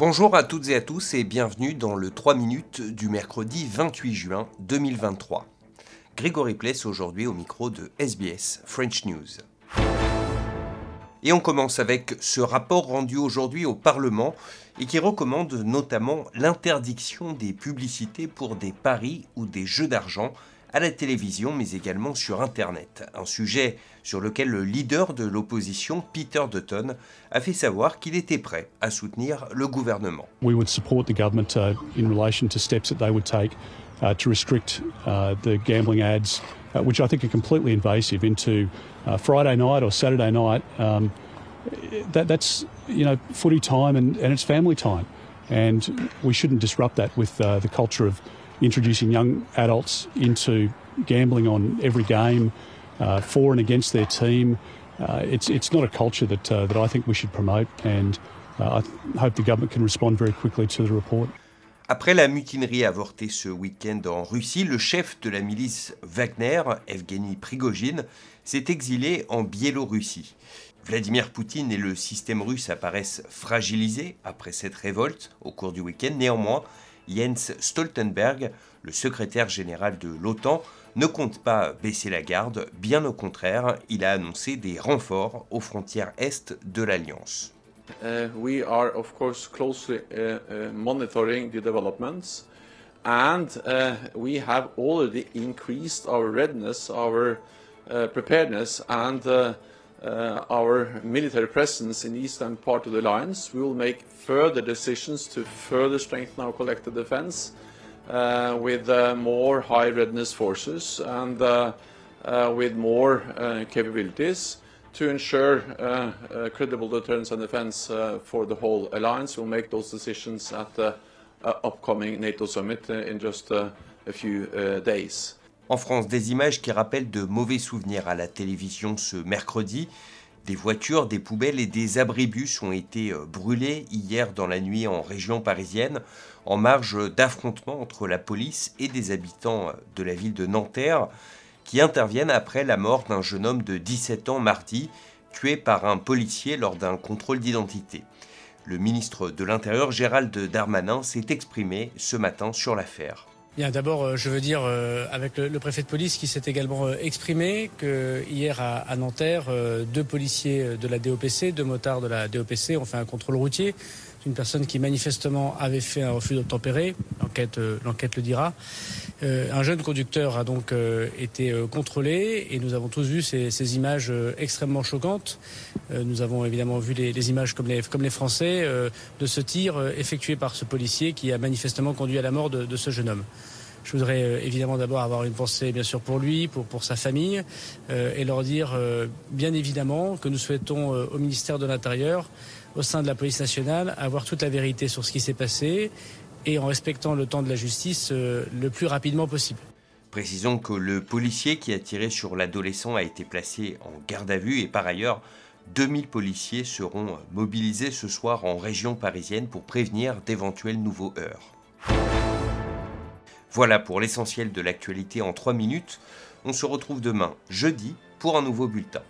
Bonjour à toutes et à tous et bienvenue dans le 3 minutes du mercredi 28 juin 2023. Grégory Pless aujourd'hui au micro de SBS French News. Et on commence avec ce rapport rendu aujourd'hui au Parlement et qui recommande notamment l'interdiction des publicités pour des paris ou des jeux d'argent à la télévision mais également sur Internet. Un sujet sur lequel le leader de l'opposition, Peter Dutton, a fait savoir qu'il était prêt à soutenir le gouvernement. We would support the government uh, in relation to steps that they would take uh, to restrict uh, the gambling ads, uh, which I think are completely invasive into uh, Friday night or Saturday night. Um, that, that's you know footy time and, and it's family time, and we shouldn't disrupt that with uh, the culture of introducing young adults into gambling on every game uh, for and against their team. Uh, it's, it's not a culture that, uh, that I think we should promote, and uh, I hope the government can respond very quickly to the report. Après la mutinerie avortée ce week-end en Russie, le chef de la milice Wagner, Evgeny Prigogine, s'est exilé en Biélorussie. Vladimir Poutine et le système russe apparaissent fragilisés après cette révolte au cours du week-end. Néanmoins, Jens Stoltenberg, le secrétaire général de l'OTAN, ne compte pas baisser la garde, bien au contraire, il a annoncé des renforts aux frontières est de l'Alliance. Uh, we are of course closely uh, uh, monitoring the developments. And we have already increased our readiness, our preparedness. And our military presence in the eastern part of the alliance. We will make further decisions to further strengthen our collective defense uh, with uh, more high readiness forces and uh, uh, with more uh, capabilities to ensure credible deterrence and defense for the whole alliance. We'll make those decisions at the upcoming NATO summit in just a few days. En France, des images qui rappellent de mauvais souvenirs à la télévision ce mercredi. Des voitures, des poubelles et des abribus ont été euh, brûlés hier dans la nuit en région parisienne, en marge d'affrontements entre la police et des habitants euh, de la ville de Nanterre, qui interviennent après la mort d'un jeune homme de 17 ans mardi, tué par un policier lors d'un contrôle d'identité. Le ministre de l'Intérieur, Gérald Darmanin, s'est exprimé ce matin sur l'affaire. D'abord, euh, je veux dire, euh, avec le, préfet de police qui s'est également euh, exprimé, que hier à, Nanterre, deux policiers de la DOPC, deux motards de la DOPC ont fait un contrôle routier d'une personne qui manifestement avait fait un refus d'obtempérer. L'enquête, l'enquête le dira. un jeune conducteur a donc été contrôlé et nous avons tous vu ces, images extrêmement choquantes. nous avons évidemment vu les, images comme les, comme les Français de ce tir effectué par ce policier qui a manifestement conduit à la mort de ce jeune homme. Je voudrais euh, évidemment d'abord avoir une pensée bien sûr pour lui, pour, pour sa famille, euh, et leur dire euh, bien évidemment que nous souhaitons au ministère de l'Intérieur, au sein de la police nationale, avoir toute la vérité sur ce qui s'est passé et en respectant le temps de la justice le plus rapidement possible. Précisons que le policier qui a tiré sur l'adolescent a été placé en garde à vue et par ailleurs, 2000 policiers seront mobilisés ce soir en région parisienne pour prévenir d'éventuels nouveaux heurts. Voilà pour l'essentiel de l'actualité en 3 minutes. On se retrouve demain, jeudi, pour un nouveau bulletin.